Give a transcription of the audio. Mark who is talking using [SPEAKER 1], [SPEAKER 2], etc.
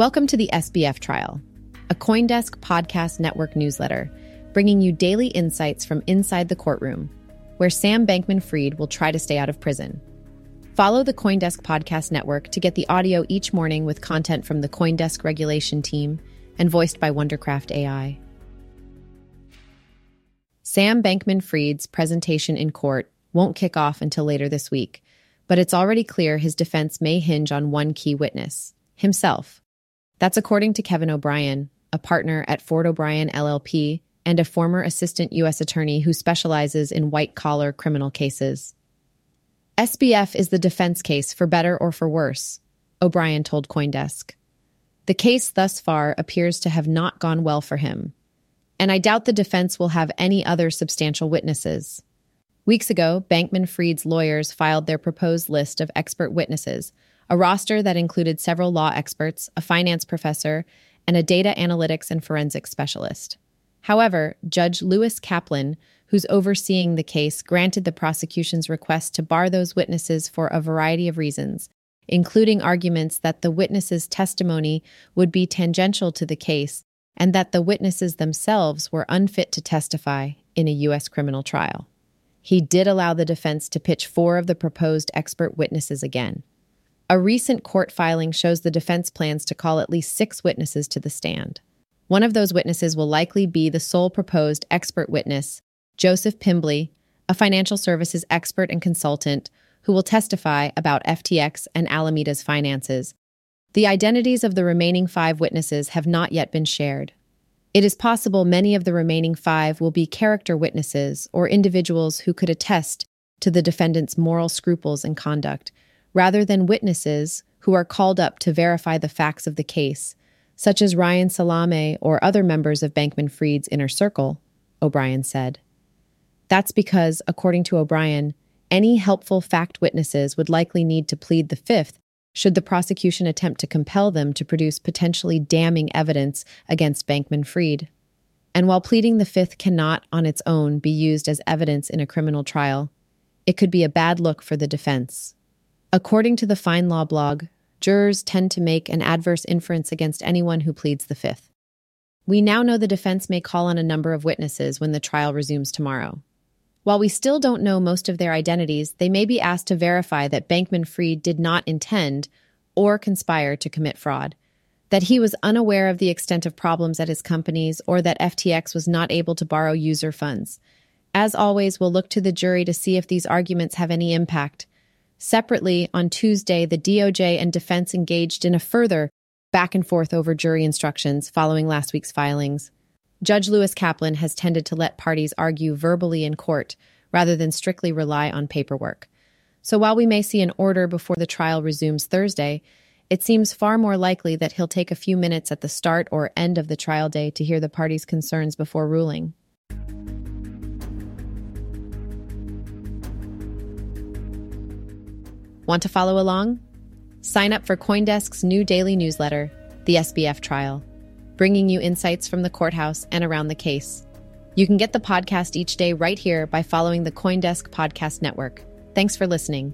[SPEAKER 1] Welcome to the SBF trial, a Coindesk podcast network newsletter, bringing you daily insights from inside the courtroom, where Sam Bankman Fried will try to stay out of prison. Follow the Coindesk podcast network to get the audio each morning with content from the Coindesk regulation team and voiced by Wondercraft AI. Sam Bankman Fried's presentation in court won't kick off until later this week, but it's already clear his defense may hinge on one key witness himself. That's according to Kevin O'Brien, a partner at Ford O'Brien LLP and a former assistant U.S. attorney who specializes in white collar criminal cases. SBF is the defense case for better or for worse, O'Brien told Coindesk. The case thus far appears to have not gone well for him, and I doubt the defense will have any other substantial witnesses. Weeks ago, Bankman Fried's lawyers filed their proposed list of expert witnesses a roster that included several law experts, a finance professor, and a data analytics and forensics specialist. However, Judge Lewis Kaplan, who's overseeing the case, granted the prosecution's request to bar those witnesses for a variety of reasons, including arguments that the witnesses' testimony would be tangential to the case and that the witnesses themselves were unfit to testify in a U.S. criminal trial. He did allow the defense to pitch four of the proposed expert witnesses again. A recent court filing shows the defense plans to call at least six witnesses to the stand. One of those witnesses will likely be the sole proposed expert witness, Joseph Pimbley, a financial services expert and consultant who will testify about FTX and Alameda's finances. The identities of the remaining five witnesses have not yet been shared. It is possible many of the remaining five will be character witnesses or individuals who could attest to the defendant's moral scruples and conduct, rather than witnesses who are called up to verify the facts of the case, such as Ryan Salame or other members of Bankman Fried's inner circle, O'Brien said. That's because, according to O'Brien, any helpful fact witnesses would likely need to plead the fifth should the prosecution attempt to compel them to produce potentially damning evidence against Bankman Fried. And while pleading the fifth cannot on its own be used as evidence in a criminal trial, it could be a bad look for the defense. According to the FindLaw blog, jurors tend to make an adverse inference against anyone who pleads the fifth. We now know the defense may call on a number of witnesses when the trial resumes tomorrow. While we still don't know most of their identities, they may be asked to verify that Bankman Fried did not intend or conspire to commit fraud, that he was unaware of the extent of problems at his companies, or that FTX was not able to borrow user funds. As always, we'll look to the jury to see if these arguments have any impact Separately, on Tuesday, the DOJ and defense engaged in a further back and forth over jury instructions following last week's filings. Judge Lewis Kaplan has tended to let parties argue verbally in court rather than strictly rely on paperwork. So while we may see an order before the trial resumes Thursday, it seems far more likely that he'll take a few minutes at the start or end of the trial day to hear the parties' concerns before ruling. Want to follow along? Sign up for Coindesk's new daily newsletter, The SBF Trial, bringing you insights from the courthouse and around the case. You can get the podcast each day right here by following the Coindesk Podcast Network. Thanks for listening.